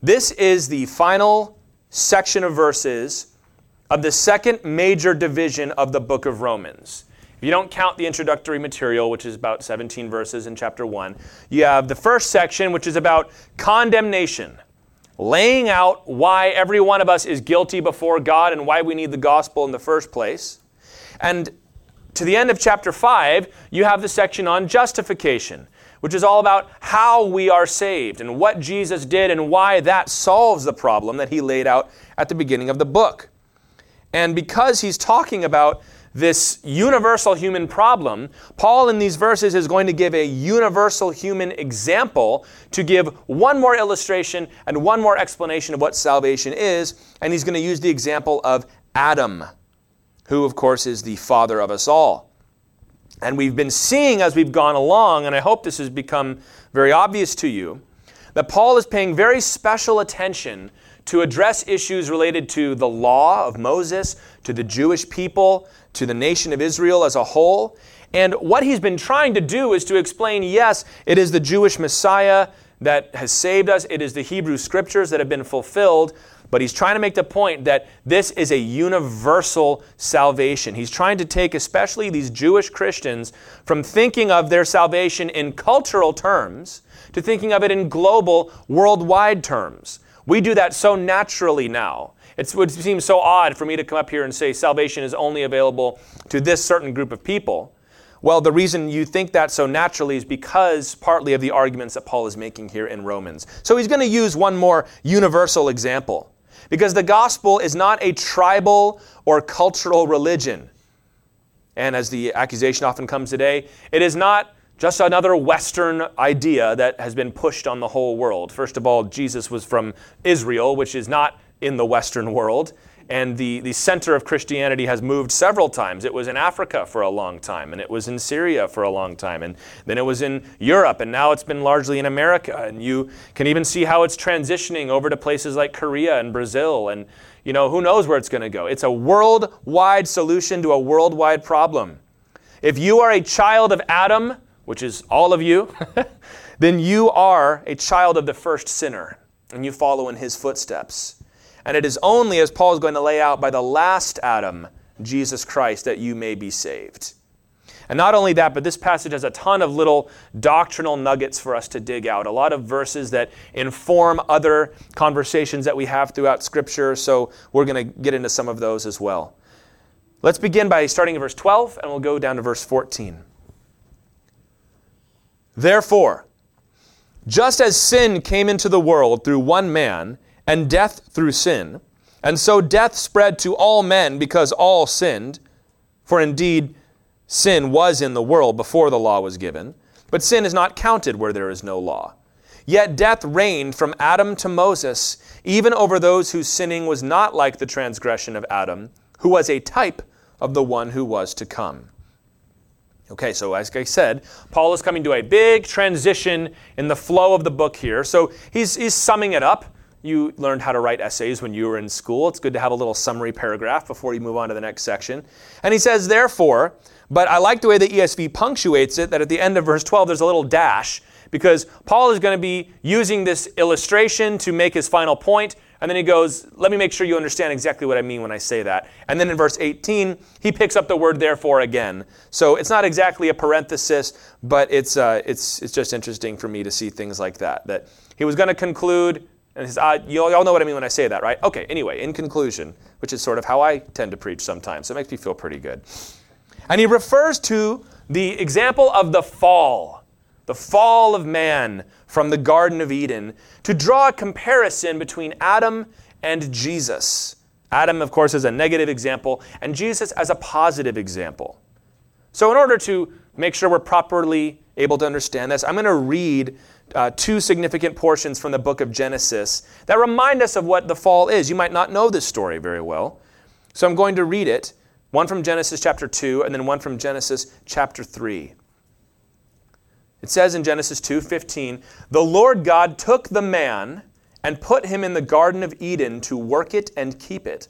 This is the final section of verses of the second major division of the book of Romans. If you don't count the introductory material, which is about 17 verses in chapter 1, you have the first section, which is about condemnation, laying out why every one of us is guilty before God and why we need the gospel in the first place. And to the end of chapter 5, you have the section on justification, which is all about how we are saved and what Jesus did and why that solves the problem that he laid out at the beginning of the book. And because he's talking about this universal human problem, Paul in these verses is going to give a universal human example to give one more illustration and one more explanation of what salvation is. And he's going to use the example of Adam, who, of course, is the father of us all. And we've been seeing as we've gone along, and I hope this has become very obvious to you, that Paul is paying very special attention to address issues related to the law of Moses, to the Jewish people, to the nation of Israel as a whole. And what he's been trying to do is to explain yes, it is the Jewish Messiah that has saved us, it is the Hebrew scriptures that have been fulfilled. But he's trying to make the point that this is a universal salvation. He's trying to take, especially these Jewish Christians, from thinking of their salvation in cultural terms to thinking of it in global, worldwide terms. We do that so naturally now. It would seem so odd for me to come up here and say salvation is only available to this certain group of people. Well, the reason you think that so naturally is because partly of the arguments that Paul is making here in Romans. So he's going to use one more universal example. Because the gospel is not a tribal or cultural religion. And as the accusation often comes today, it is not just another Western idea that has been pushed on the whole world. First of all, Jesus was from Israel, which is not in the Western world. And the, the center of Christianity has moved several times. It was in Africa for a long time, and it was in Syria for a long time, and then it was in Europe, and now it's been largely in America. And you can even see how it's transitioning over to places like Korea and Brazil, and you know, who knows where it's going to go. It's a worldwide solution to a worldwide problem. If you are a child of Adam, which is all of you, then you are a child of the first sinner and you follow in his footsteps. And it is only, as Paul is going to lay out, by the last Adam, Jesus Christ, that you may be saved. And not only that, but this passage has a ton of little doctrinal nuggets for us to dig out, a lot of verses that inform other conversations that we have throughout Scripture. So we're going to get into some of those as well. Let's begin by starting in verse 12, and we'll go down to verse 14. Therefore, just as sin came into the world through one man, and death through sin, and so death spread to all men because all sinned, for indeed sin was in the world before the law was given, but sin is not counted where there is no law. Yet death reigned from Adam to Moses, even over those whose sinning was not like the transgression of Adam, who was a type of the one who was to come. Okay, so as I said, Paul is coming to a big transition in the flow of the book here. So he's, he's summing it up. You learned how to write essays when you were in school. It's good to have a little summary paragraph before you move on to the next section. And he says, therefore, but I like the way the ESV punctuates it, that at the end of verse 12 there's a little dash, because Paul is going to be using this illustration to make his final point, and then he goes, Let me make sure you understand exactly what I mean when I say that. And then in verse 18, he picks up the word therefore again. So it's not exactly a parenthesis, but it's, uh, it's, it's just interesting for me to see things like that. That he was going to conclude, and he says, uh, you all know what I mean when I say that, right? Okay, anyway, in conclusion, which is sort of how I tend to preach sometimes. So it makes me feel pretty good. And he refers to the example of the fall, the fall of man from the Garden of Eden to draw a comparison between Adam and Jesus. Adam, of course, is a negative example, and Jesus as a positive example. So, in order to make sure we're properly able to understand this, I'm going to read uh, two significant portions from the book of Genesis that remind us of what the fall is. You might not know this story very well. So, I'm going to read it one from Genesis chapter 2, and then one from Genesis chapter 3. It says in Genesis 2:15, "The Lord God took the man and put him in the garden of Eden to work it and keep it.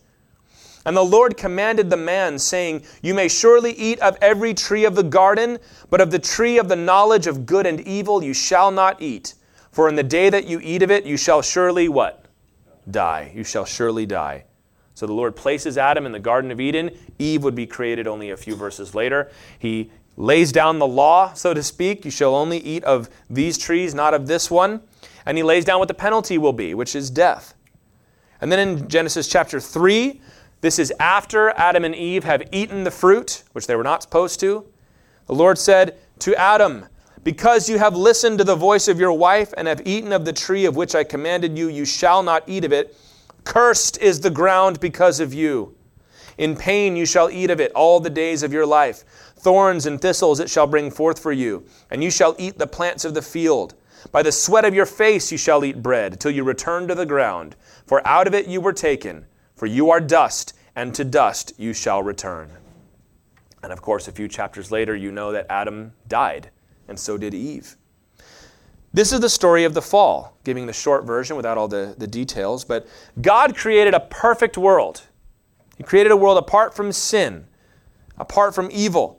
And the Lord commanded the man, saying, You may surely eat of every tree of the garden, but of the tree of the knowledge of good and evil you shall not eat. For in the day that you eat of it, you shall surely what? Die. You shall surely die. So the Lord places Adam in the Garden of Eden. Eve would be created only a few verses later. He lays down the law, so to speak. You shall only eat of these trees, not of this one. And he lays down what the penalty will be, which is death. And then in Genesis chapter 3, this is after Adam and Eve have eaten the fruit, which they were not supposed to. The Lord said to Adam, Because you have listened to the voice of your wife and have eaten of the tree of which I commanded you, you shall not eat of it. Cursed is the ground because of you. In pain you shall eat of it all the days of your life. Thorns and thistles it shall bring forth for you, and you shall eat the plants of the field. By the sweat of your face you shall eat bread, till you return to the ground. For out of it you were taken, for you are dust, and to dust you shall return. And of course, a few chapters later, you know that Adam died, and so did Eve. This is the story of the fall, giving the short version without all the, the details. But God created a perfect world. He created a world apart from sin, apart from evil.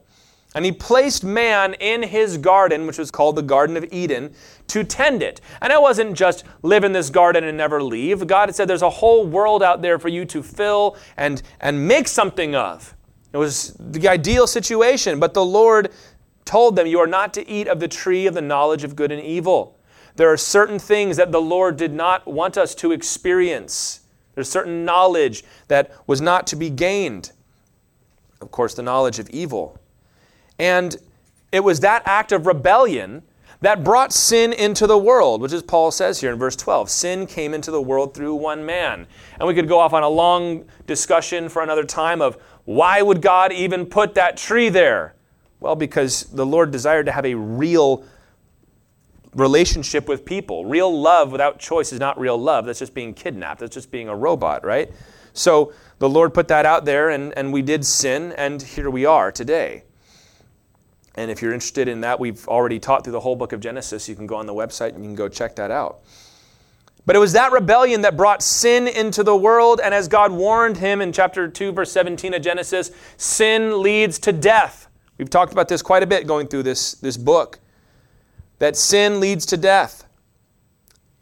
And he placed man in his garden, which was called the Garden of Eden, to tend it. And it wasn't just live in this garden and never leave. God had said there's a whole world out there for you to fill and, and make something of. It was the ideal situation, but the Lord told them, You are not to eat of the tree of the knowledge of good and evil. There are certain things that the Lord did not want us to experience. There's certain knowledge that was not to be gained. Of course, the knowledge of evil. And it was that act of rebellion that brought sin into the world, which is Paul says here in verse 12. Sin came into the world through one man. And we could go off on a long discussion for another time of why would God even put that tree there? Well, because the Lord desired to have a real relationship with people. Real love without choice is not real love. That's just being kidnapped. That's just being a robot, right? So the Lord put that out there, and, and we did sin, and here we are today. And if you're interested in that, we've already taught through the whole book of Genesis. You can go on the website and you can go check that out. But it was that rebellion that brought sin into the world. And as God warned him in chapter 2, verse 17 of Genesis, sin leads to death. We've talked about this quite a bit going through this, this book. That sin leads to death.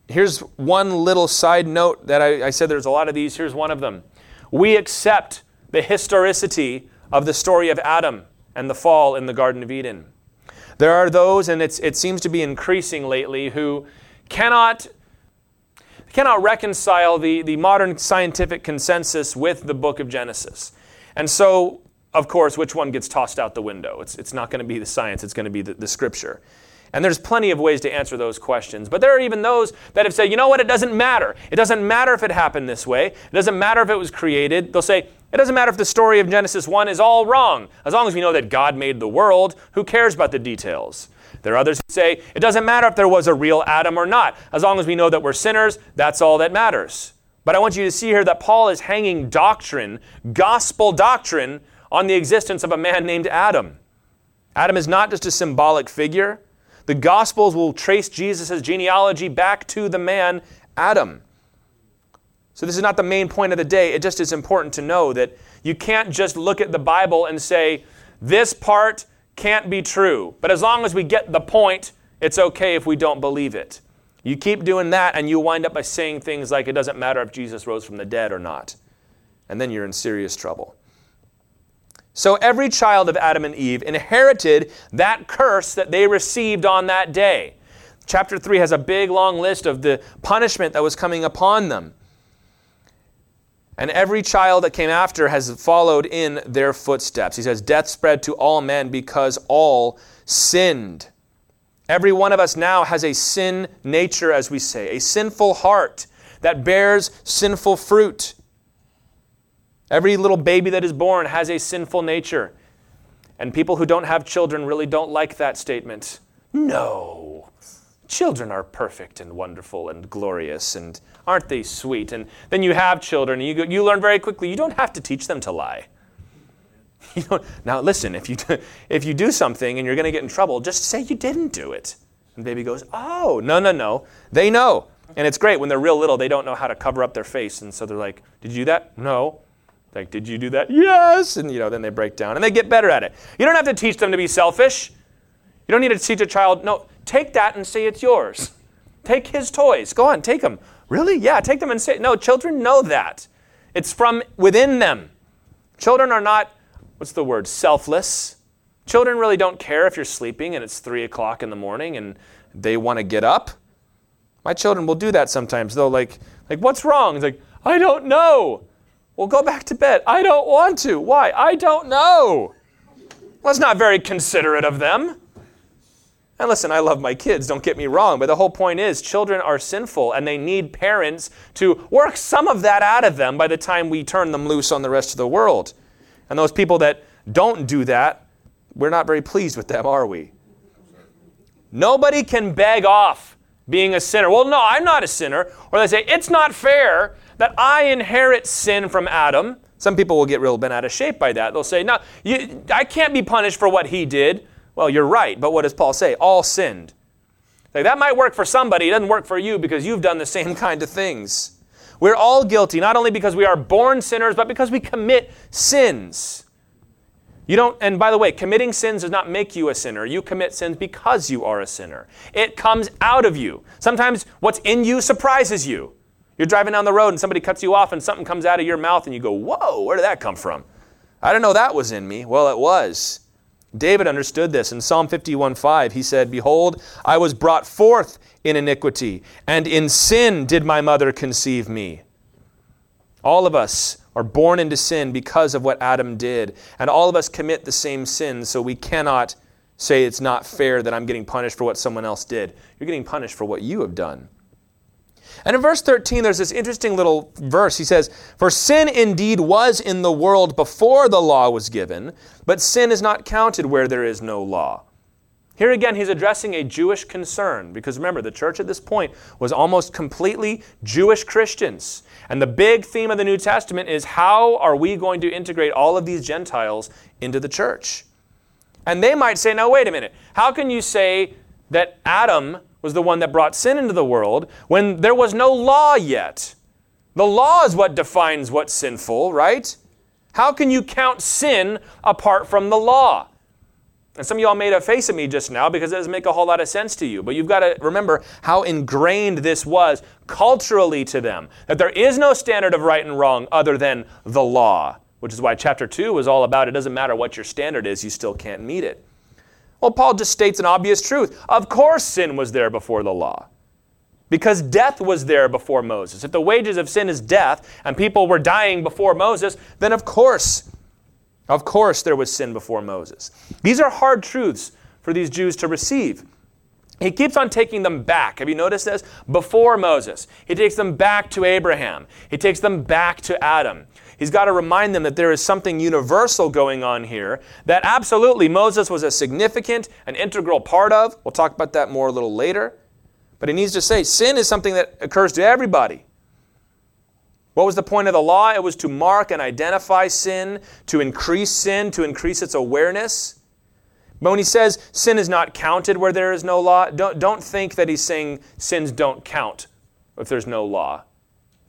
Here's one little side note that I, I said there's a lot of these. Here's one of them. We accept the historicity of the story of Adam and the fall in the Garden of Eden. There are those, and it seems to be increasing lately, who cannot, cannot reconcile the, the modern scientific consensus with the book of Genesis. And so, of course, which one gets tossed out the window? It's, it's not going to be the science, it's going to be the, the scripture. And there's plenty of ways to answer those questions. But there are even those that have said, you know what, it doesn't matter. It doesn't matter if it happened this way. It doesn't matter if it was created. They'll say, it doesn't matter if the story of Genesis 1 is all wrong. As long as we know that God made the world, who cares about the details? There are others who say, it doesn't matter if there was a real Adam or not. As long as we know that we're sinners, that's all that matters. But I want you to see here that Paul is hanging doctrine, gospel doctrine, on the existence of a man named Adam. Adam is not just a symbolic figure. The Gospels will trace Jesus' genealogy back to the man Adam. So, this is not the main point of the day. It just is important to know that you can't just look at the Bible and say, this part can't be true. But as long as we get the point, it's okay if we don't believe it. You keep doing that, and you wind up by saying things like, it doesn't matter if Jesus rose from the dead or not. And then you're in serious trouble. So every child of Adam and Eve inherited that curse that they received on that day. Chapter 3 has a big long list of the punishment that was coming upon them. And every child that came after has followed in their footsteps. He says, Death spread to all men because all sinned. Every one of us now has a sin nature, as we say, a sinful heart that bears sinful fruit. Every little baby that is born has a sinful nature. And people who don't have children really don't like that statement. No. Children are perfect and wonderful and glorious, and aren't they sweet? And then you have children, and you, you learn very quickly you don't have to teach them to lie. You don't, now, listen, if you, do, if you do something and you're going to get in trouble, just say you didn't do it. And baby goes, Oh, no, no, no. They know. And it's great when they're real little, they don't know how to cover up their face. And so they're like, Did you do that? No. Like, did you do that? Yes. And you know, then they break down and they get better at it. You don't have to teach them to be selfish. You don't need to teach a child, no, take that and say it's yours. Take his toys. Go on, take them. Really? Yeah, take them and say, no, children know that. It's from within them. Children are not, what's the word, selfless. Children really don't care if you're sleeping and it's three o'clock in the morning and they want to get up. My children will do that sometimes. They'll like, like, what's wrong? It's like, I don't know. Well, go back to bed. I don't want to. Why? I don't know. Well, it's not very considerate of them. And listen, I love my kids, don't get me wrong, but the whole point is children are sinful and they need parents to work some of that out of them by the time we turn them loose on the rest of the world. And those people that don't do that, we're not very pleased with them, are we? Nobody can beg off being a sinner. Well, no, I'm not a sinner. Or they say, it's not fair that I inherit sin from Adam. Some people will get real bent out of shape by that. They'll say, no, you, I can't be punished for what he did. Well, you're right, but what does Paul say? All sinned. Like, that might work for somebody, it doesn't work for you because you've done the same kind of things. We're all guilty, not only because we are born sinners, but because we commit sins. You don't, and by the way, committing sins does not make you a sinner. You commit sins because you are a sinner. It comes out of you. Sometimes what's in you surprises you. You're driving down the road and somebody cuts you off and something comes out of your mouth and you go, Whoa, where did that come from? I didn't know that was in me. Well, it was. David understood this. In Psalm 51:5, he said, Behold, I was brought forth in iniquity, and in sin did my mother conceive me. All of us are born into sin because of what Adam did, and all of us commit the same sin, so we cannot say it's not fair that I'm getting punished for what someone else did. You're getting punished for what you have done. And in verse 13, there's this interesting little verse. He says, For sin indeed was in the world before the law was given, but sin is not counted where there is no law. Here again, he's addressing a Jewish concern because remember, the church at this point was almost completely Jewish Christians. And the big theme of the New Testament is how are we going to integrate all of these Gentiles into the church? And they might say, now, wait a minute. How can you say that Adam was the one that brought sin into the world when there was no law yet. The law is what defines what's sinful, right? How can you count sin apart from the law? And some of y'all made a face at me just now because it doesn't make a whole lot of sense to you. But you've got to remember how ingrained this was culturally to them. That there is no standard of right and wrong other than the law, which is why chapter 2 was all about it doesn't matter what your standard is, you still can't meet it. Well, Paul just states an obvious truth. Of course, sin was there before the law. Because death was there before Moses. If the wages of sin is death and people were dying before Moses, then of course, of course there was sin before Moses. These are hard truths for these Jews to receive. He keeps on taking them back. Have you noticed this? Before Moses. He takes them back to Abraham. He takes them back to Adam. He's got to remind them that there is something universal going on here that absolutely Moses was a significant and integral part of. We'll talk about that more a little later. But he needs to say sin is something that occurs to everybody. What was the point of the law? It was to mark and identify sin, to increase sin, to increase its awareness. But when he says sin is not counted where there is no law, don't, don't think that he's saying sins don't count if there's no law.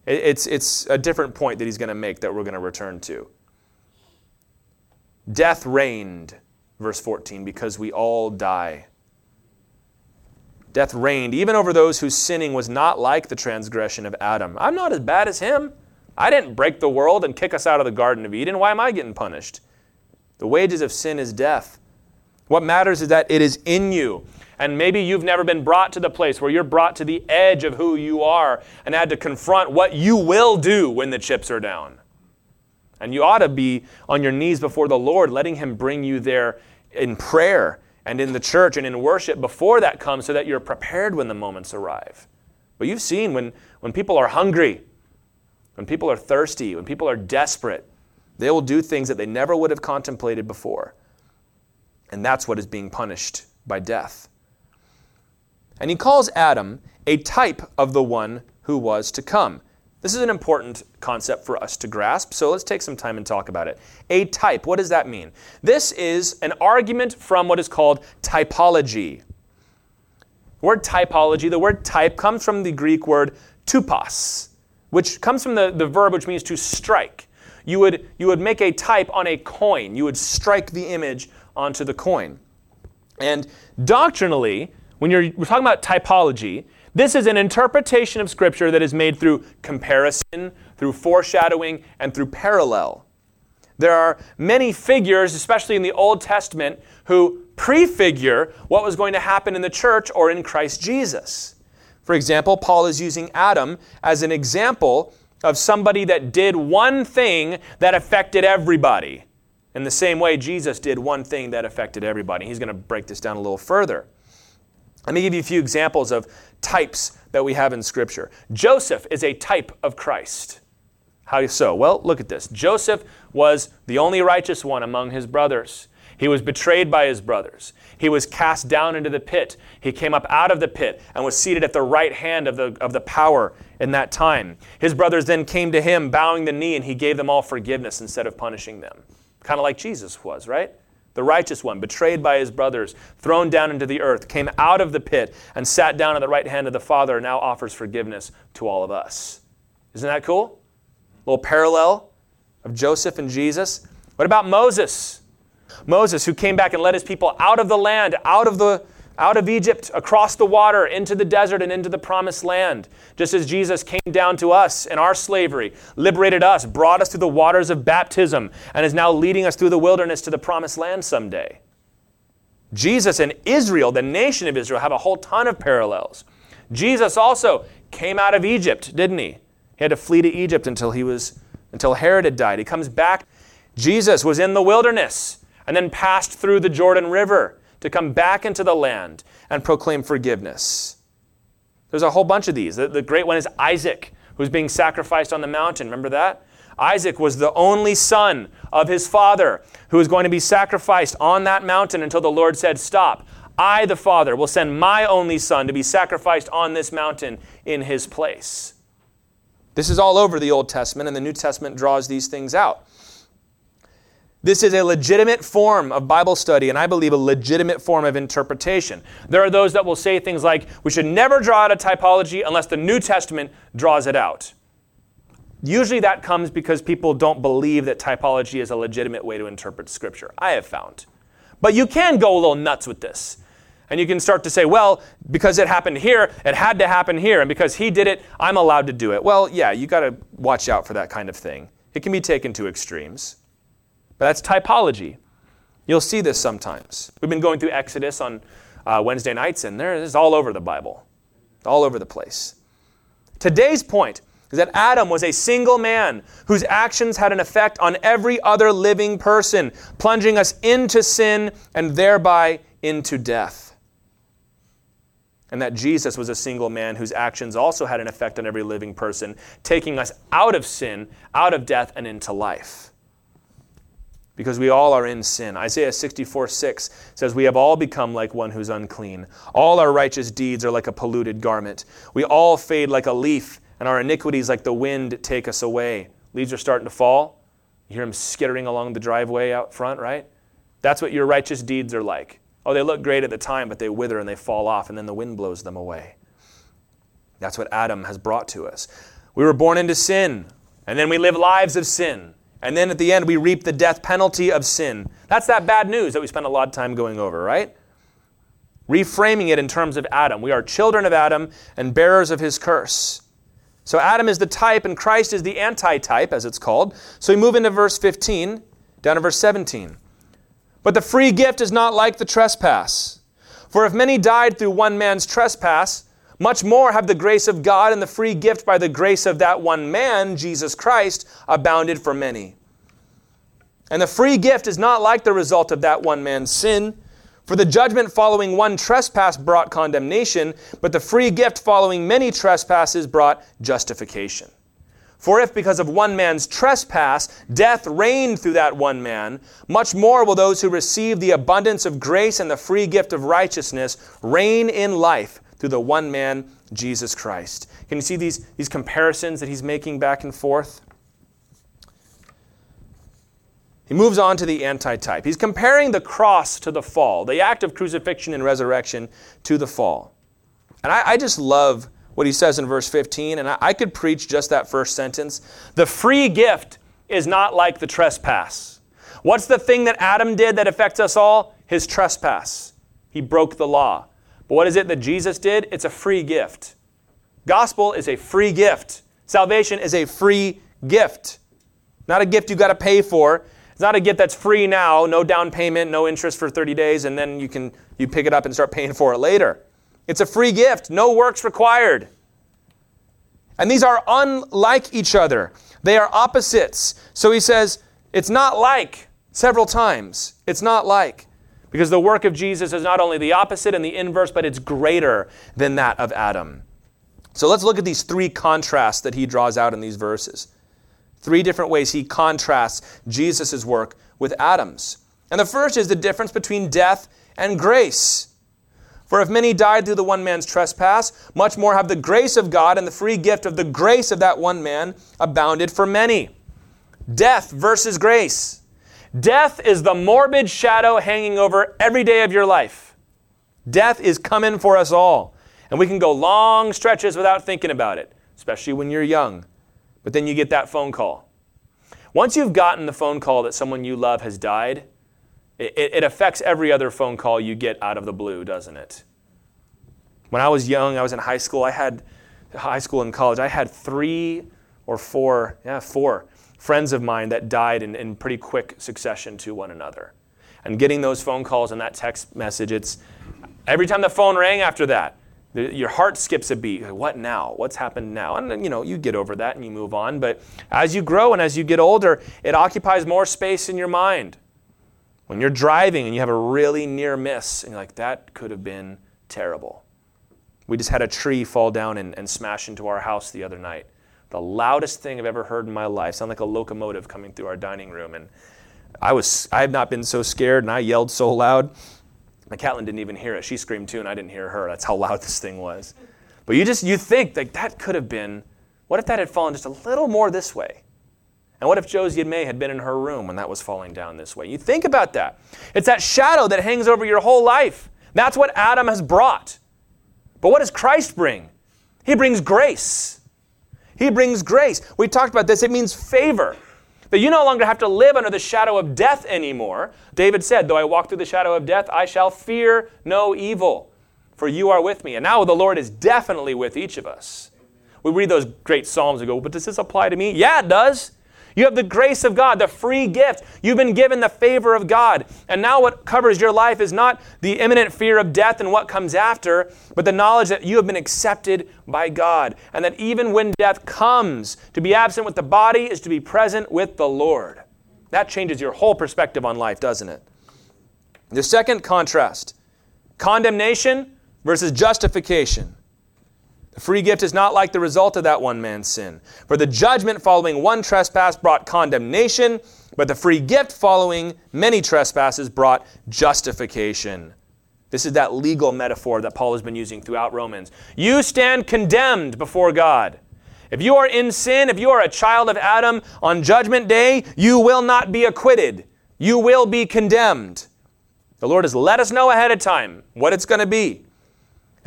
It's, it's a different point that he's going to make that we're going to return to. Death reigned, verse 14, because we all die. Death reigned even over those whose sinning was not like the transgression of Adam. I'm not as bad as him. I didn't break the world and kick us out of the Garden of Eden. Why am I getting punished? The wages of sin is death. What matters is that it is in you. And maybe you've never been brought to the place where you're brought to the edge of who you are and had to confront what you will do when the chips are down. And you ought to be on your knees before the Lord, letting Him bring you there in prayer and in the church and in worship before that comes so that you're prepared when the moments arrive. But you've seen when, when people are hungry, when people are thirsty, when people are desperate, they will do things that they never would have contemplated before. And that's what is being punished by death. And he calls Adam a type of the one who was to come. This is an important concept for us to grasp, so let's take some time and talk about it. A type, what does that mean? This is an argument from what is called typology. The word typology, the word type comes from the Greek word tupos, which comes from the, the verb which means to strike. You would, you would make a type on a coin, you would strike the image onto the coin. And doctrinally, when you're we're talking about typology, This is an interpretation of Scripture that is made through comparison, through foreshadowing, and through parallel. There are many figures, especially in the Old Testament, who prefigure what was going to happen in the church or in Christ Jesus. For example, Paul is using Adam as an example of somebody that did one thing that affected everybody. In the same way, Jesus did one thing that affected everybody. He's going to break this down a little further. Let me give you a few examples of types that we have in Scripture. Joseph is a type of Christ. How so? Well, look at this. Joseph was the only righteous one among his brothers. He was betrayed by his brothers. He was cast down into the pit. He came up out of the pit and was seated at the right hand of the, of the power in that time. His brothers then came to him, bowing the knee, and he gave them all forgiveness instead of punishing them. Kind of like Jesus was, right? The righteous one, betrayed by his brothers, thrown down into the earth, came out of the pit and sat down at the right hand of the Father, and now offers forgiveness to all of us. Isn't that cool? A little parallel of Joseph and Jesus. What about Moses? Moses, who came back and led his people out of the land, out of the out of Egypt, across the water, into the desert, and into the promised land. Just as Jesus came down to us in our slavery, liberated us, brought us through the waters of baptism, and is now leading us through the wilderness to the promised land someday. Jesus and Israel, the nation of Israel, have a whole ton of parallels. Jesus also came out of Egypt, didn't he? He had to flee to Egypt until he was until Herod had died. He comes back. Jesus was in the wilderness and then passed through the Jordan River to come back into the land and proclaim forgiveness. There's a whole bunch of these. The, the great one is Isaac, who's being sacrificed on the mountain. Remember that? Isaac was the only son of his father who was going to be sacrificed on that mountain until the Lord said, Stop. I, the Father, will send my only son to be sacrificed on this mountain in his place. This is all over the Old Testament, and the New Testament draws these things out. This is a legitimate form of Bible study, and I believe a legitimate form of interpretation. There are those that will say things like, we should never draw out a typology unless the New Testament draws it out. Usually that comes because people don't believe that typology is a legitimate way to interpret Scripture, I have found. But you can go a little nuts with this. And you can start to say, well, because it happened here, it had to happen here. And because he did it, I'm allowed to do it. Well, yeah, you got to watch out for that kind of thing. It can be taken to extremes. But that's typology. You'll see this sometimes. We've been going through Exodus on uh, Wednesday nights, and there is all over the Bible, all over the place. Today's point is that Adam was a single man whose actions had an effect on every other living person, plunging us into sin and thereby into death. And that Jesus was a single man whose actions also had an effect on every living person, taking us out of sin, out of death, and into life because we all are in sin. Isaiah 64 6 says, We have all become like one who's unclean. All our righteous deeds are like a polluted garment. We all fade like a leaf, and our iniquities, like the wind, take us away. Leaves are starting to fall. You hear them skittering along the driveway out front, right? That's what your righteous deeds are like. Oh, they look great at the time, but they wither and they fall off, and then the wind blows them away. That's what Adam has brought to us. We were born into sin, and then we live lives of sin. And then at the end, we reap the death penalty of sin. That's that bad news that we spend a lot of time going over, right? Reframing it in terms of Adam. We are children of Adam and bearers of his curse. So Adam is the type and Christ is the anti-type, as it's called. So we move into verse 15, down to verse 17. But the free gift is not like the trespass. For if many died through one man's trespass, much more have the grace of God and the free gift by the grace of that one man, Jesus Christ, abounded for many. And the free gift is not like the result of that one man's sin. For the judgment following one trespass brought condemnation, but the free gift following many trespasses brought justification. For if because of one man's trespass death reigned through that one man, much more will those who receive the abundance of grace and the free gift of righteousness reign in life through the one man, Jesus Christ. Can you see these, these comparisons that he's making back and forth? He moves on to the antitype. He's comparing the cross to the fall, the act of crucifixion and resurrection to the fall. And I, I just love what he says in verse 15, and I, I could preach just that first sentence. The free gift is not like the trespass. What's the thing that Adam did that affects us all? His trespass. He broke the law. But what is it that Jesus did? It's a free gift. Gospel is a free gift. Salvation is a free gift. Not a gift you got to pay for. It's not a gift that's free now, no down payment, no interest for 30 days, and then you can you pick it up and start paying for it later. It's a free gift, no works required. And these are unlike each other. They are opposites. So he says, it's not like several times. It's not like. Because the work of Jesus is not only the opposite and the inverse, but it's greater than that of Adam. So let's look at these three contrasts that he draws out in these verses. Three different ways he contrasts Jesus' work with Adam's. And the first is the difference between death and grace. For if many died through the one man's trespass, much more have the grace of God and the free gift of the grace of that one man abounded for many. Death versus grace. Death is the morbid shadow hanging over every day of your life. Death is coming for us all. And we can go long stretches without thinking about it, especially when you're young. But then you get that phone call. Once you've gotten the phone call that someone you love has died, it, it affects every other phone call you get out of the blue, doesn't it? When I was young, I was in high school, I had high school and college, I had three or four, yeah, four friends of mine that died in, in pretty quick succession to one another. And getting those phone calls and that text message, it's every time the phone rang after that, your heart skips a beat. What now? What's happened now? And you know, you get over that and you move on. But as you grow and as you get older, it occupies more space in your mind. When you're driving and you have a really near miss, and you're like, that could have been terrible. We just had a tree fall down and, and smash into our house the other night. The loudest thing I've ever heard in my life. Sounded like a locomotive coming through our dining room. And I was I have not been so scared and I yelled so loud. My Catlin didn't even hear it. She screamed too, and I didn't hear her. That's how loud this thing was. But you just you think like that could have been what if that had fallen just a little more this way? And what if Josie and May had been in her room when that was falling down this way? You think about that. It's that shadow that hangs over your whole life. That's what Adam has brought. But what does Christ bring? He brings grace. He brings grace. We talked about this. It means favor. That you no longer have to live under the shadow of death anymore. David said, Though I walk through the shadow of death, I shall fear no evil, for you are with me. And now the Lord is definitely with each of us. We read those great Psalms and go, But does this apply to me? Yeah, it does. You have the grace of God, the free gift. You've been given the favor of God. And now what covers your life is not the imminent fear of death and what comes after, but the knowledge that you have been accepted by God. And that even when death comes, to be absent with the body is to be present with the Lord. That changes your whole perspective on life, doesn't it? The second contrast condemnation versus justification. The free gift is not like the result of that one man's sin. For the judgment following one trespass brought condemnation, but the free gift following many trespasses brought justification. This is that legal metaphor that Paul has been using throughout Romans. You stand condemned before God. If you are in sin, if you are a child of Adam, on judgment day, you will not be acquitted. You will be condemned. The Lord has let us know ahead of time what it's going to be.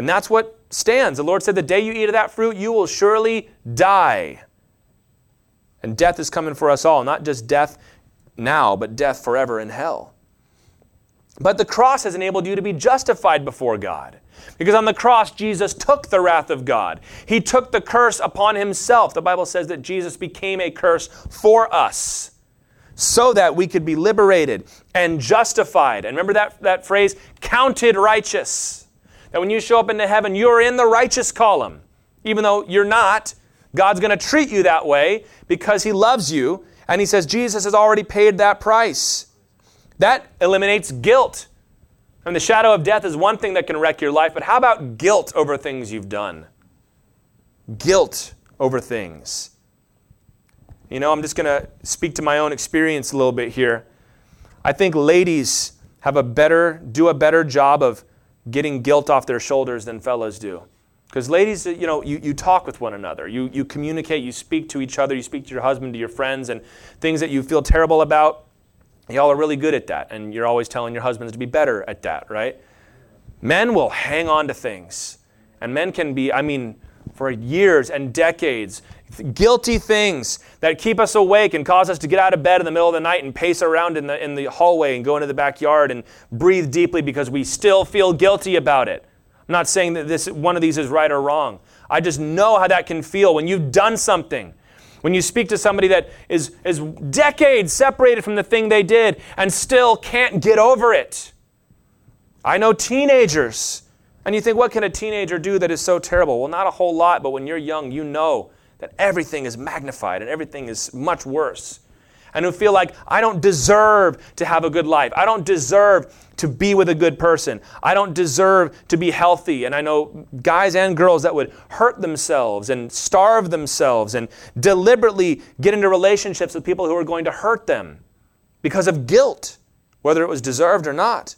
And that's what stands. The Lord said, The day you eat of that fruit, you will surely die. And death is coming for us all, not just death now, but death forever in hell. But the cross has enabled you to be justified before God. Because on the cross, Jesus took the wrath of God. He took the curse upon himself. The Bible says that Jesus became a curse for us so that we could be liberated and justified. And remember that, that phrase, counted righteous. That when you show up into heaven, you're in the righteous column. Even though you're not, God's going to treat you that way because He loves you. And He says Jesus has already paid that price. That eliminates guilt. I mean, the shadow of death is one thing that can wreck your life, but how about guilt over things you've done? Guilt over things. You know, I'm just going to speak to my own experience a little bit here. I think ladies have a better, do a better job of getting guilt off their shoulders than fellows do. Because ladies, you know, you, you talk with one another. You, you communicate, you speak to each other, you speak to your husband, to your friends, and things that you feel terrible about. Y'all are really good at that, and you're always telling your husbands to be better at that, right? Men will hang on to things. And men can be, I mean, for years and decades, guilty things that keep us awake and cause us to get out of bed in the middle of the night and pace around in the, in the hallway and go into the backyard and breathe deeply because we still feel guilty about it. I'm not saying that this, one of these is right or wrong. I just know how that can feel when you've done something. When you speak to somebody that is, is decades separated from the thing they did and still can't get over it. I know teenagers, and you think, what can a teenager do that is so terrible? Well, not a whole lot, but when you're young, you know that everything is magnified and everything is much worse and who feel like I don't deserve to have a good life. I don't deserve to be with a good person. I don't deserve to be healthy. And I know guys and girls that would hurt themselves and starve themselves and deliberately get into relationships with people who are going to hurt them because of guilt, whether it was deserved or not.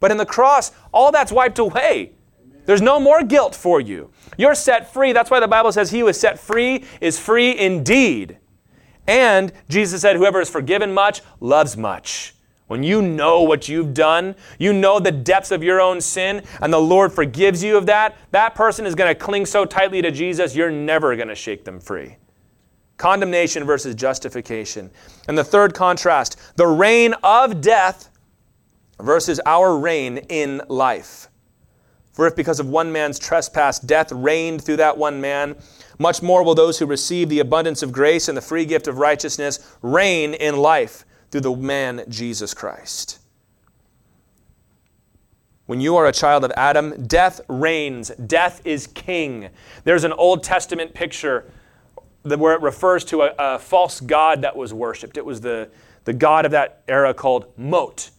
But in the cross, all that's wiped away. There's no more guilt for you. You're set free. That's why the Bible says he who is set free is free indeed. And Jesus said, Whoever is forgiven much loves much. When you know what you've done, you know the depths of your own sin, and the Lord forgives you of that, that person is going to cling so tightly to Jesus, you're never going to shake them free. Condemnation versus justification. And the third contrast the reign of death versus our reign in life. For if because of one man's trespass death reigned through that one man, much more will those who receive the abundance of grace and the free gift of righteousness reign in life through the man Jesus Christ. When you are a child of Adam, death reigns. Death is king. There's an Old Testament picture where it refers to a, a false god that was worshipped. It was the, the god of that era called Mot.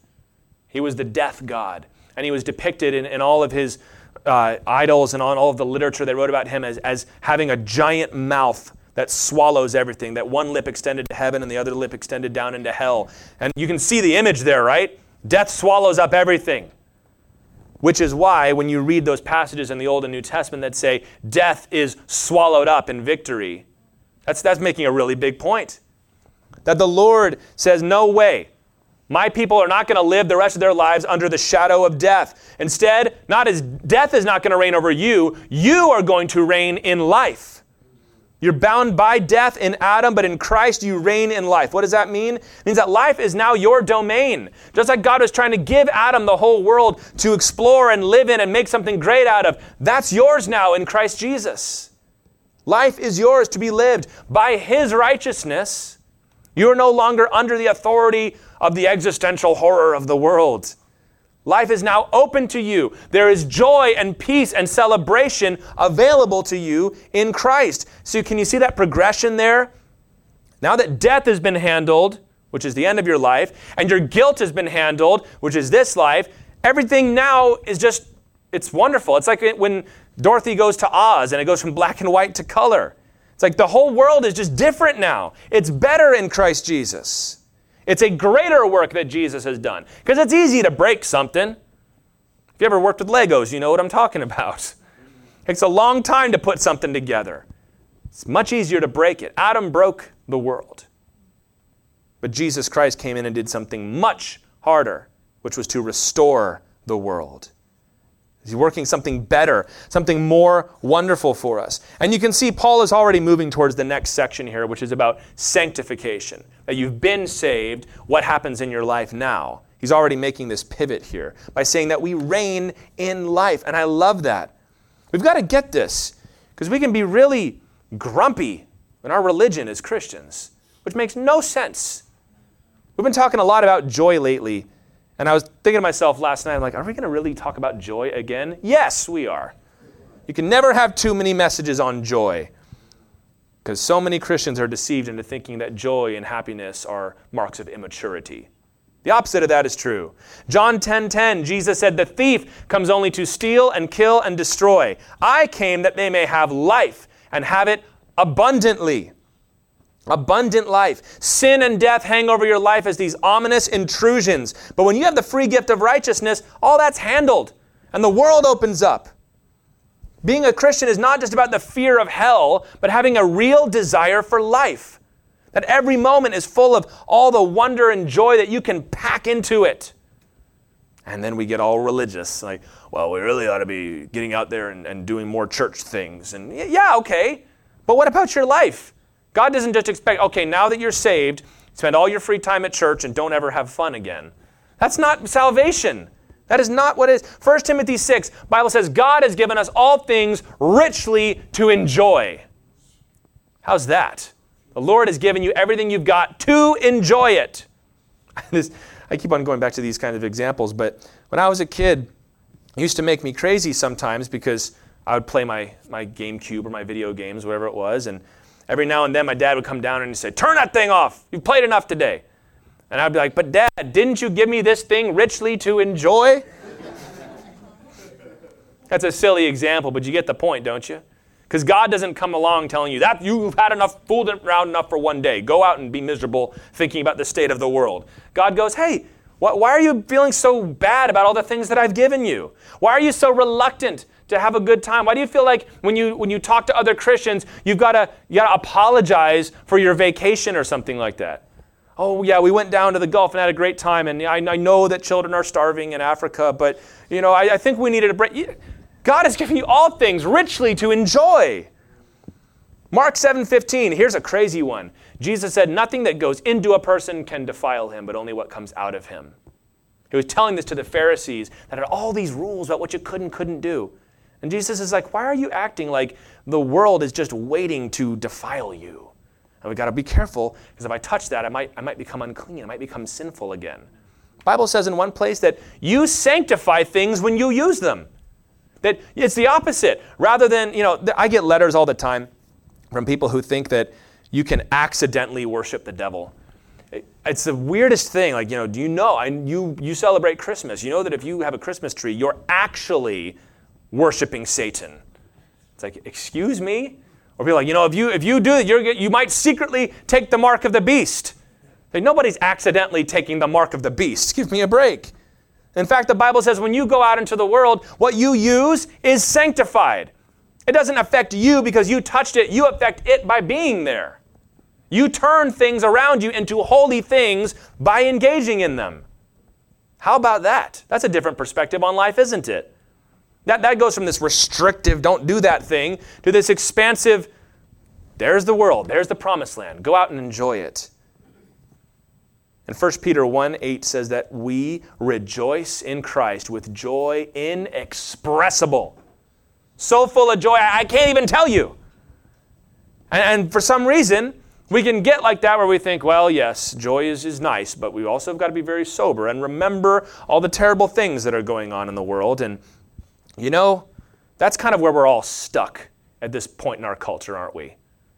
He was the death god. And he was depicted in, in all of his uh, idols and on all of the literature they wrote about him as, as having a giant mouth that swallows everything, that one lip extended to heaven and the other lip extended down into hell. And you can see the image there, right? Death swallows up everything. Which is why, when you read those passages in the Old and New Testament that say death is swallowed up in victory, that's, that's making a really big point. That the Lord says, No way. My people are not going to live the rest of their lives under the shadow of death. Instead, not as death is not going to reign over you, you are going to reign in life. You're bound by death in Adam, but in Christ you reign in life. What does that mean? It means that life is now your domain. Just like God was trying to give Adam the whole world to explore and live in and make something great out of, that's yours now in Christ Jesus. Life is yours to be lived by His righteousness. You are no longer under the authority of the existential horror of the world. Life is now open to you. There is joy and peace and celebration available to you in Christ. So, can you see that progression there? Now that death has been handled, which is the end of your life, and your guilt has been handled, which is this life, everything now is just, it's wonderful. It's like when Dorothy goes to Oz and it goes from black and white to color. It's like the whole world is just different now. It's better in Christ Jesus. It's a greater work that Jesus has done. Because it's easy to break something. If you ever worked with Legos, you know what I'm talking about. It takes a long time to put something together. It's much easier to break it. Adam broke the world. But Jesus Christ came in and did something much harder, which was to restore the world. He's working something better, something more wonderful for us. And you can see Paul is already moving towards the next section here, which is about sanctification. That you've been saved, what happens in your life now? He's already making this pivot here by saying that we reign in life. And I love that. We've got to get this because we can be really grumpy in our religion as Christians, which makes no sense. We've been talking a lot about joy lately. And I was thinking to myself last night, I'm like, are we going to really talk about joy again? Yes, we are. You can never have too many messages on joy because so many Christians are deceived into thinking that joy and happiness are marks of immaturity. The opposite of that is true. John 10:10, 10, 10, Jesus said, "The thief comes only to steal and kill and destroy. I came that they may have life and have it abundantly." Abundant life. Sin and death hang over your life as these ominous intrusions. But when you have the free gift of righteousness, all that's handled and the world opens up. Being a Christian is not just about the fear of hell, but having a real desire for life. That every moment is full of all the wonder and joy that you can pack into it. And then we get all religious, like, well, we really ought to be getting out there and, and doing more church things. And yeah, okay. But what about your life? God doesn't just expect, okay, now that you're saved, spend all your free time at church and don't ever have fun again. That's not salvation. That is not what it is. 1 Timothy 6, Bible says, God has given us all things richly to enjoy. How's that? The Lord has given you everything you've got to enjoy it. this, I keep on going back to these kind of examples, but when I was a kid, it used to make me crazy sometimes because I would play my, my GameCube or my video games, whatever it was, and every now and then my dad would come down and he'd say, Turn that thing off. You've played enough today. And I'd be like, But dad, didn't you give me this thing richly to enjoy? That's a silly example, but you get the point, don't you? Because God doesn't come along telling you that you've had enough, fooled around enough for one day. Go out and be miserable thinking about the state of the world. God goes, hey, why are you feeling so bad about all the things that I've given you? Why are you so reluctant to have a good time? Why do you feel like when you when you talk to other Christians, you've got to you got to apologize for your vacation or something like that? Oh yeah, we went down to the Gulf and had a great time, and I, I know that children are starving in Africa, but you know I, I think we needed a break. God has given you all things richly to enjoy. Mark 7:15, here's a crazy one. Jesus said, "Nothing that goes into a person can defile him, but only what comes out of him." He was telling this to the Pharisees that had all these rules about what you could and couldn't do. And Jesus is like, "Why are you acting like the world is just waiting to defile you?" And we've got to be careful because if I touch that, I might I might become unclean. I might become sinful again. The Bible says in one place that you sanctify things when you use them. That it's the opposite. Rather than, you know, I get letters all the time from people who think that you can accidentally worship the devil. It's the weirdest thing. Like, you know, do you know? I, you, you celebrate Christmas. You know that if you have a Christmas tree, you're actually worshiping Satan. It's like, excuse me? Or people like, you know, if you, if you do it, you're, you might secretly take the mark of the beast. Like, nobody's accidentally taking the mark of the beast. Give me a break. In fact, the Bible says when you go out into the world, what you use is sanctified. It doesn't affect you because you touched it, you affect it by being there. You turn things around you into holy things by engaging in them. How about that? That's a different perspective on life, isn't it? That, that goes from this restrictive, don't do that thing, to this expansive, there's the world, there's the promised land. Go out and enjoy it. And 1 Peter 1 8 says that we rejoice in Christ with joy inexpressible. So full of joy, I can't even tell you. And, and, for some reason, we can get like that where we think, well, yes, joy is, is nice, but we also have got to be very sober and remember all the terrible things that are going on in the world. And, you know, that's kind of where we're all stuck at this point in our culture, aren't we?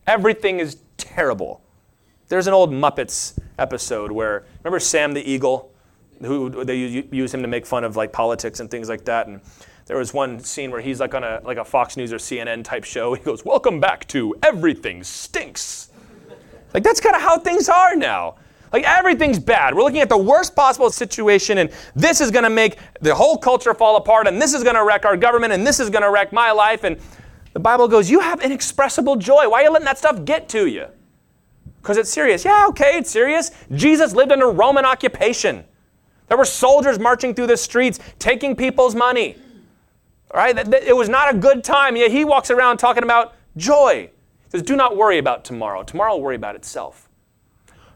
Everything is terrible. There's an old Muppets episode where remember Sam the Eagle, who they use him to make fun of like politics and things like that. And there was one scene where he's like on a like a Fox News or CNN type show. He goes, "Welcome back to Everything Stinks." Like that's kind of how things are now. Like everything's bad. We're looking at the worst possible situation, and this is going to make the whole culture fall apart, and this is going to wreck our government, and this is going to wreck my life. And the Bible goes, "You have inexpressible joy. Why are you letting that stuff get to you?" Because it's serious. Yeah, okay, it's serious. Jesus lived under Roman occupation. There were soldiers marching through the streets taking people's money. Right? It was not a good time. Yet he walks around talking about joy. He says, Do not worry about tomorrow. Tomorrow will worry about itself.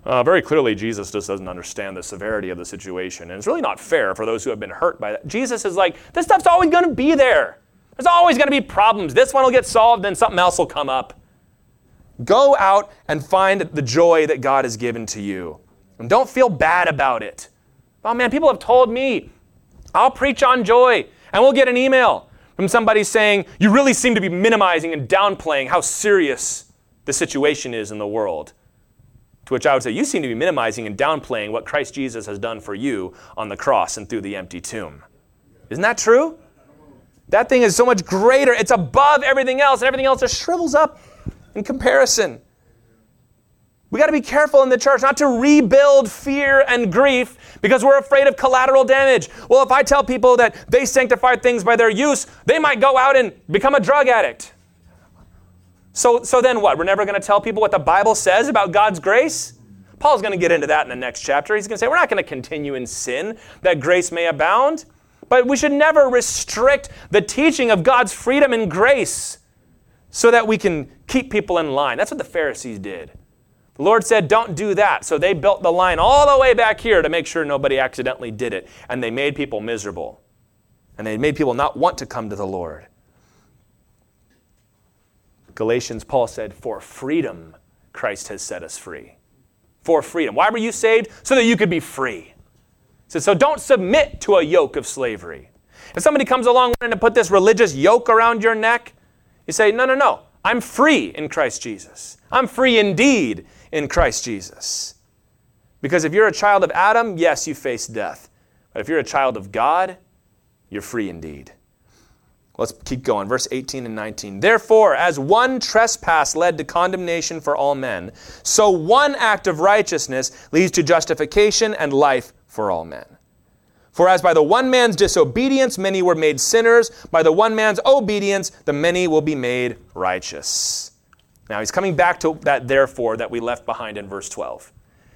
Uh, very clearly, Jesus just doesn't understand the severity of the situation. And it's really not fair for those who have been hurt by that. Jesus is like, This stuff's always going to be there. There's always going to be problems. This one will get solved, then something else will come up. Go out and find the joy that God has given to you. And don't feel bad about it. Oh man, people have told me, I'll preach on joy. And we'll get an email from somebody saying, You really seem to be minimizing and downplaying how serious the situation is in the world. To which I would say, You seem to be minimizing and downplaying what Christ Jesus has done for you on the cross and through the empty tomb. Isn't that true? That thing is so much greater. It's above everything else, and everything else just shrivels up in comparison. We got to be careful in the church not to rebuild fear and grief because we're afraid of collateral damage. Well, if I tell people that they sanctify things by their use, they might go out and become a drug addict. So, so then what? We're never going to tell people what the Bible says about God's grace? Paul's going to get into that in the next chapter. He's going to say, we're not going to continue in sin that grace may abound. But we should never restrict the teaching of God's freedom and grace so that we can keep people in line. That's what the Pharisees did. The Lord said, Don't do that. So they built the line all the way back here to make sure nobody accidentally did it. And they made people miserable. and they made people not want to come to the Lord. Galatians, Paul said, For freedom, Christ has set us free. For freedom. Why were you saved? So that you could be free. He said, So don't submit to a yoke of slavery. If somebody comes along wanting to put this religious yoke around your neck, you say, No, no, no. I'm free in Christ Jesus. I'm free indeed in Christ Jesus. Because if you're a child of Adam, yes, you face death. But if you're a child of God, you're free indeed. Let's keep going. Verse 18 and 19. Therefore, as one trespass led to condemnation for all men, so one act of righteousness leads to justification and life for all men. For as by the one man's disobedience many were made sinners, by the one man's obedience the many will be made righteous. Now he's coming back to that therefore that we left behind in verse 12.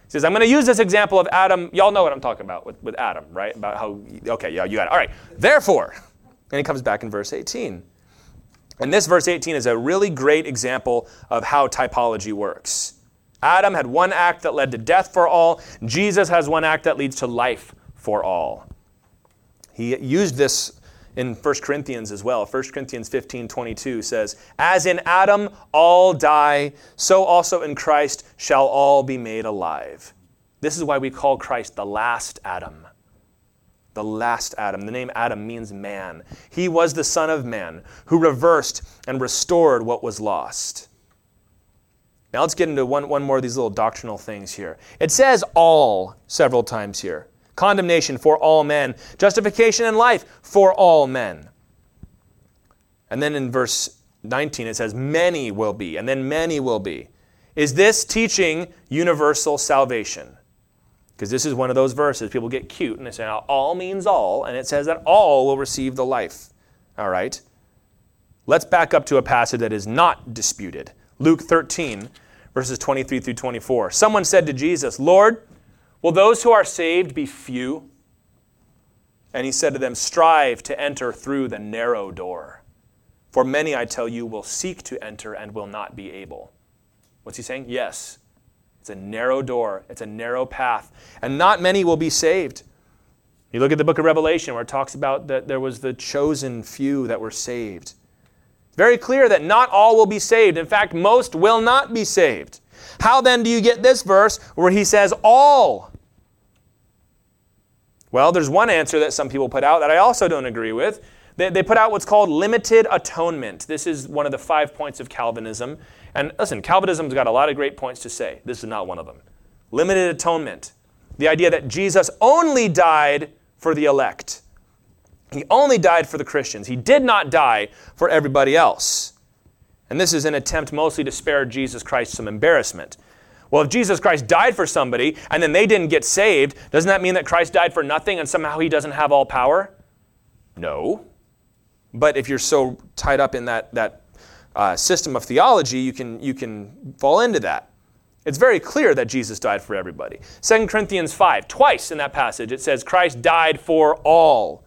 He says, I'm going to use this example of Adam. Y'all know what I'm talking about with, with Adam, right? About how, okay, yeah, you got it. All right. Therefore, and he comes back in verse 18. And this verse 18 is a really great example of how typology works. Adam had one act that led to death for all. Jesus has one act that leads to life for all. He used this in 1 Corinthians as well. 1 Corinthians 15 22 says, As in Adam all die, so also in Christ shall all be made alive. This is why we call Christ the last Adam the last Adam. The name Adam means man. He was the Son of Man who reversed and restored what was lost. Now let's get into one, one more of these little doctrinal things here. It says all several times here condemnation for all men, justification and life for all men. And then in verse 19 it says, many will be, and then many will be. Is this teaching universal salvation? Because this is one of those verses. People get cute and they say, all means all, and it says that all will receive the life. All right? Let's back up to a passage that is not disputed. Luke 13, verses 23 through 24. Someone said to Jesus, Lord, will those who are saved be few? And he said to them, Strive to enter through the narrow door. For many, I tell you, will seek to enter and will not be able. What's he saying? Yes, it's a narrow door, it's a narrow path, and not many will be saved. You look at the book of Revelation where it talks about that there was the chosen few that were saved. Very clear that not all will be saved. In fact, most will not be saved. How then do you get this verse where he says all? Well, there's one answer that some people put out that I also don't agree with. They, they put out what's called limited atonement. This is one of the five points of Calvinism. And listen, Calvinism's got a lot of great points to say. This is not one of them. Limited atonement. The idea that Jesus only died for the elect. He only died for the Christians. He did not die for everybody else. And this is an attempt mostly to spare Jesus Christ some embarrassment. Well, if Jesus Christ died for somebody and then they didn't get saved, doesn't that mean that Christ died for nothing and somehow he doesn't have all power? No. But if you're so tied up in that, that uh, system of theology, you can, you can fall into that. It's very clear that Jesus died for everybody. 2 Corinthians 5, twice in that passage, it says Christ died for all.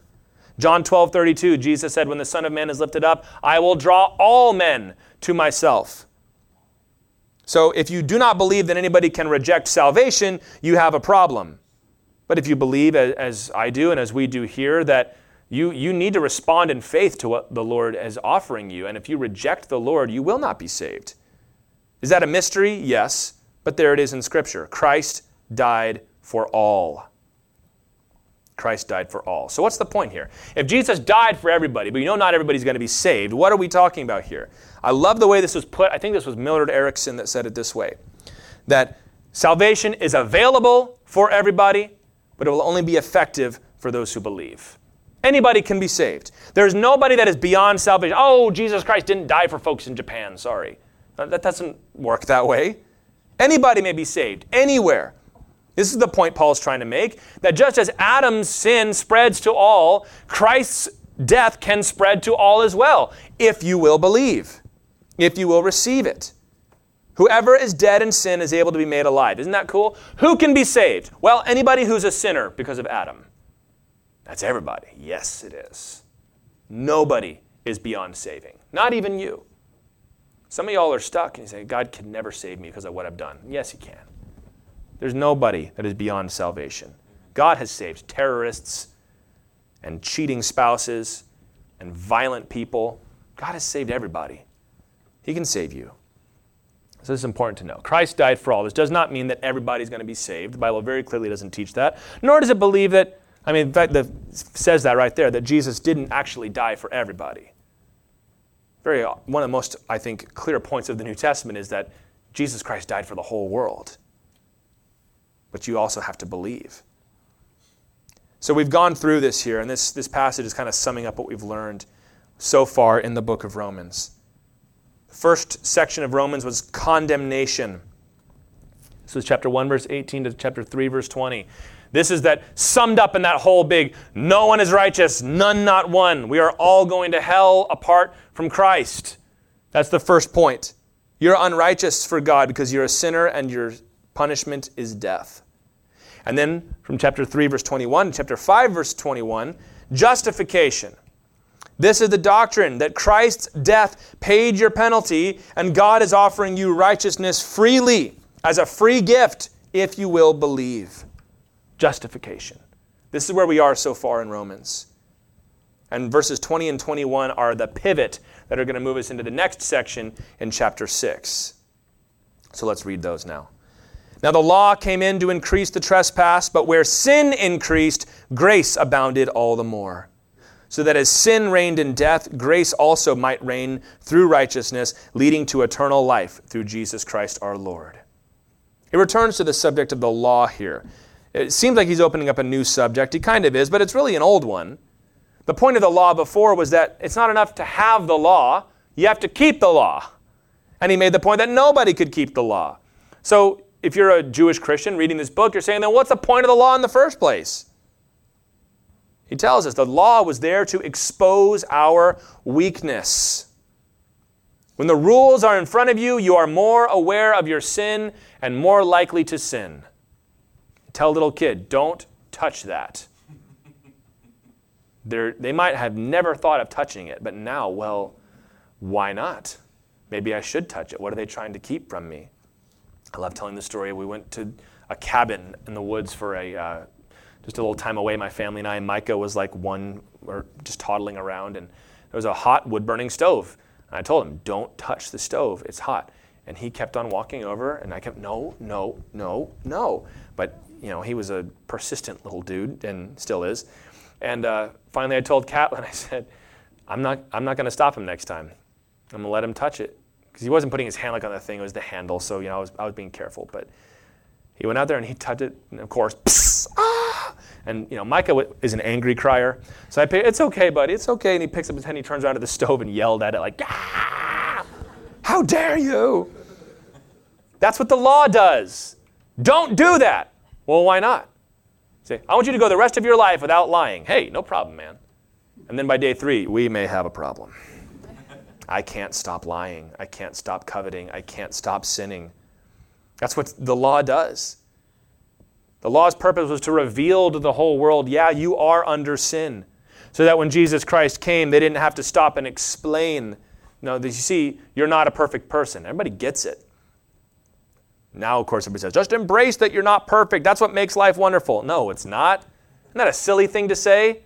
John 12, 32, Jesus said, When the Son of Man is lifted up, I will draw all men to myself. So if you do not believe that anybody can reject salvation, you have a problem. But if you believe, as I do and as we do here, that you, you need to respond in faith to what the Lord is offering you. And if you reject the Lord, you will not be saved. Is that a mystery? Yes. But there it is in Scripture Christ died for all. Christ died for all. So, what's the point here? If Jesus died for everybody, but you know not everybody's going to be saved, what are we talking about here? I love the way this was put. I think this was Millard Erickson that said it this way that salvation is available for everybody, but it will only be effective for those who believe. Anybody can be saved. There's nobody that is beyond salvation. Oh, Jesus Christ didn't die for folks in Japan. Sorry. Uh, that doesn't work that way. Anybody may be saved, anywhere. This is the point Paul's trying to make that just as Adam's sin spreads to all, Christ's death can spread to all as well, if you will believe, if you will receive it. Whoever is dead in sin is able to be made alive. Isn't that cool? Who can be saved? Well, anybody who's a sinner because of Adam. That's everybody. Yes, it is. Nobody is beyond saving, not even you. Some of y'all are stuck and you say, God can never save me because of what I've done. Yes, He can. There's nobody that is beyond salvation. God has saved terrorists, and cheating spouses and violent people. God has saved everybody. He can save you. So this is important to know. Christ died for all. This does not mean that everybody's going to be saved. The Bible very clearly doesn't teach that. Nor does it believe that, I mean, in fact, it says that right there, that Jesus didn't actually die for everybody. Very, uh, one of the most, I think, clear points of the New Testament is that Jesus Christ died for the whole world. But you also have to believe. So we've gone through this here, and this, this passage is kind of summing up what we've learned so far in the book of Romans. The first section of Romans was condemnation. This was chapter 1, verse 18 to chapter 3, verse 20. This is that summed up in that whole big no one is righteous, none not one. We are all going to hell apart from Christ. That's the first point. You're unrighteous for God because you're a sinner and your punishment is death. And then from chapter 3, verse 21 to chapter 5, verse 21, justification. This is the doctrine that Christ's death paid your penalty, and God is offering you righteousness freely as a free gift if you will believe. Justification. This is where we are so far in Romans. And verses 20 and 21 are the pivot that are going to move us into the next section in chapter 6. So let's read those now. Now the law came in to increase the trespass, but where sin increased, grace abounded all the more. So that as sin reigned in death, grace also might reign through righteousness, leading to eternal life through Jesus Christ our Lord. It returns to the subject of the law here. It seems like he's opening up a new subject. He kind of is, but it's really an old one. The point of the law before was that it's not enough to have the law, you have to keep the law. And he made the point that nobody could keep the law. So if you're a Jewish Christian reading this book, you're saying, then what's the point of the law in the first place? He tells us the law was there to expose our weakness. When the rules are in front of you, you are more aware of your sin and more likely to sin. Tell a little kid, don't touch that. They're, they might have never thought of touching it, but now, well, why not? Maybe I should touch it. What are they trying to keep from me? I love telling the story. We went to a cabin in the woods for a uh, just a little time away. My family and I. And Micah was like one, or just toddling around, and there was a hot wood burning stove. And I told him, "Don't touch the stove. It's hot." And he kept on walking over, and I kept, "No, no, no, no." But you know, he was a persistent little dude, and still is. And uh, finally, I told Catlin, I said, I'm not, I'm not going to stop him next time. I'm going to let him touch it. Because he wasn't putting his hand like on the thing, it was the handle. So, you know, I was, I was being careful. But he went out there and he touched it. And of course, ah! And, you know, Micah is an angry crier. So I pick, it's okay, buddy, it's okay. And he picks up his hand, he turns around to the stove and yelled at it like, ah! How dare you? That's what the law does. Don't do that. Well, why not? Say, I want you to go the rest of your life without lying. Hey, no problem, man. And then by day three, we may have a problem. I can't stop lying. I can't stop coveting. I can't stop sinning. That's what the law does. The law's purpose was to reveal to the whole world, yeah, you are under sin. So that when Jesus Christ came, they didn't have to stop and explain. No, you see, you're not a perfect person. Everybody gets it. Now, of course, everybody says, just embrace that you're not perfect. That's what makes life wonderful. No, it's not. Isn't that a silly thing to say?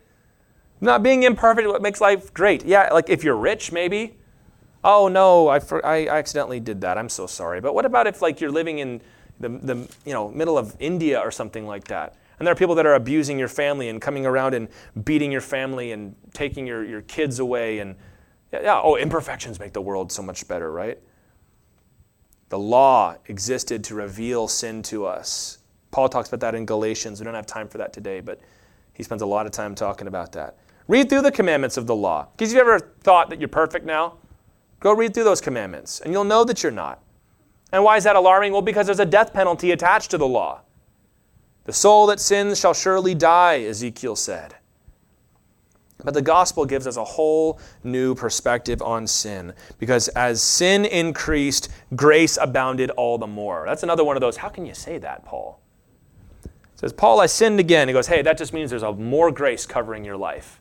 Not being imperfect is what makes life great. Yeah, like if you're rich, maybe. Oh no, I, I accidentally did that. I'm so sorry. But what about if like you're living in the, the you know middle of India or something like that, and there are people that are abusing your family and coming around and beating your family and taking your, your kids away and yeah oh imperfections make the world so much better, right? The law existed to reveal sin to us. Paul talks about that in Galatians. We don't have time for that today, but he spends a lot of time talking about that. Read through the commandments of the law. Because you've ever thought that you're perfect now? Go read through those commandments, and you'll know that you're not. And why is that alarming? Well, because there's a death penalty attached to the law. The soul that sins shall surely die, Ezekiel said. But the gospel gives us a whole new perspective on sin because as sin increased, grace abounded all the more. That's another one of those, how can you say that, Paul? It says, Paul, I sinned again. He goes, hey, that just means there's a more grace covering your life.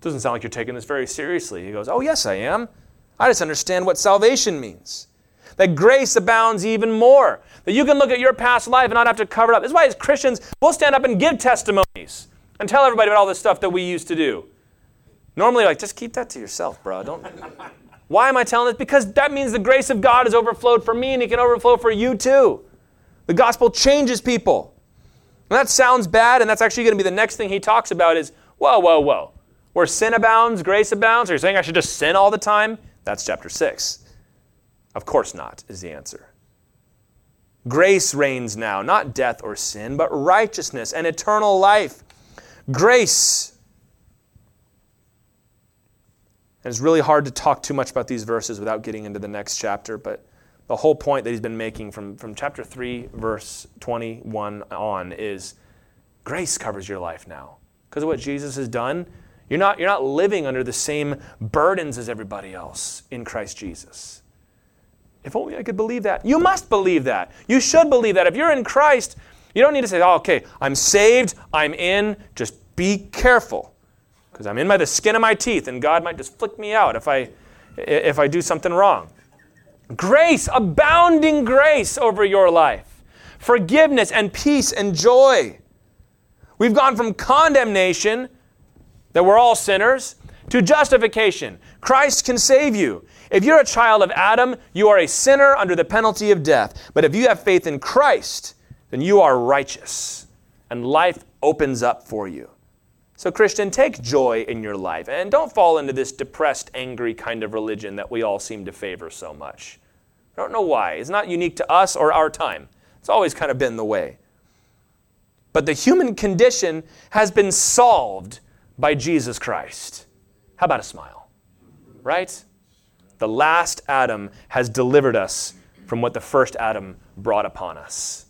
It doesn't sound like you're taking this very seriously. He goes, oh, yes, I am. I just understand what salvation means. That grace abounds even more. That you can look at your past life and not have to cover it up. This is why, as Christians, we'll stand up and give testimonies. And tell everybody about all this stuff that we used to do. Normally, like, just keep that to yourself, bro. Don't. Why am I telling this? Because that means the grace of God has overflowed for me and it can overflow for you too. The gospel changes people. And that sounds bad, and that's actually going to be the next thing he talks about is, whoa, whoa, whoa. Where sin abounds, grace abounds. Are you saying I should just sin all the time? That's chapter 6. Of course not, is the answer. Grace reigns now, not death or sin, but righteousness and eternal life. Grace. And it's really hard to talk too much about these verses without getting into the next chapter, but the whole point that he's been making from, from chapter 3, verse 21 on is grace covers your life now. Because of what Jesus has done, you're not, you're not living under the same burdens as everybody else in Christ Jesus. If only I could believe that. You must believe that. You should believe that. If you're in Christ, you don't need to say, oh, okay, I'm saved, I'm in. Just be careful. Because I'm in by the skin of my teeth, and God might just flick me out if I, if I do something wrong. Grace, abounding grace over your life, forgiveness and peace and joy. We've gone from condemnation that we're all sinners, to justification. Christ can save you. If you're a child of Adam, you are a sinner under the penalty of death. But if you have faith in Christ, then you are righteous, and life opens up for you. So, Christian, take joy in your life and don't fall into this depressed, angry kind of religion that we all seem to favor so much. I don't know why. It's not unique to us or our time, it's always kind of been the way. But the human condition has been solved by Jesus Christ. How about a smile? Right? The last Adam has delivered us from what the first Adam brought upon us.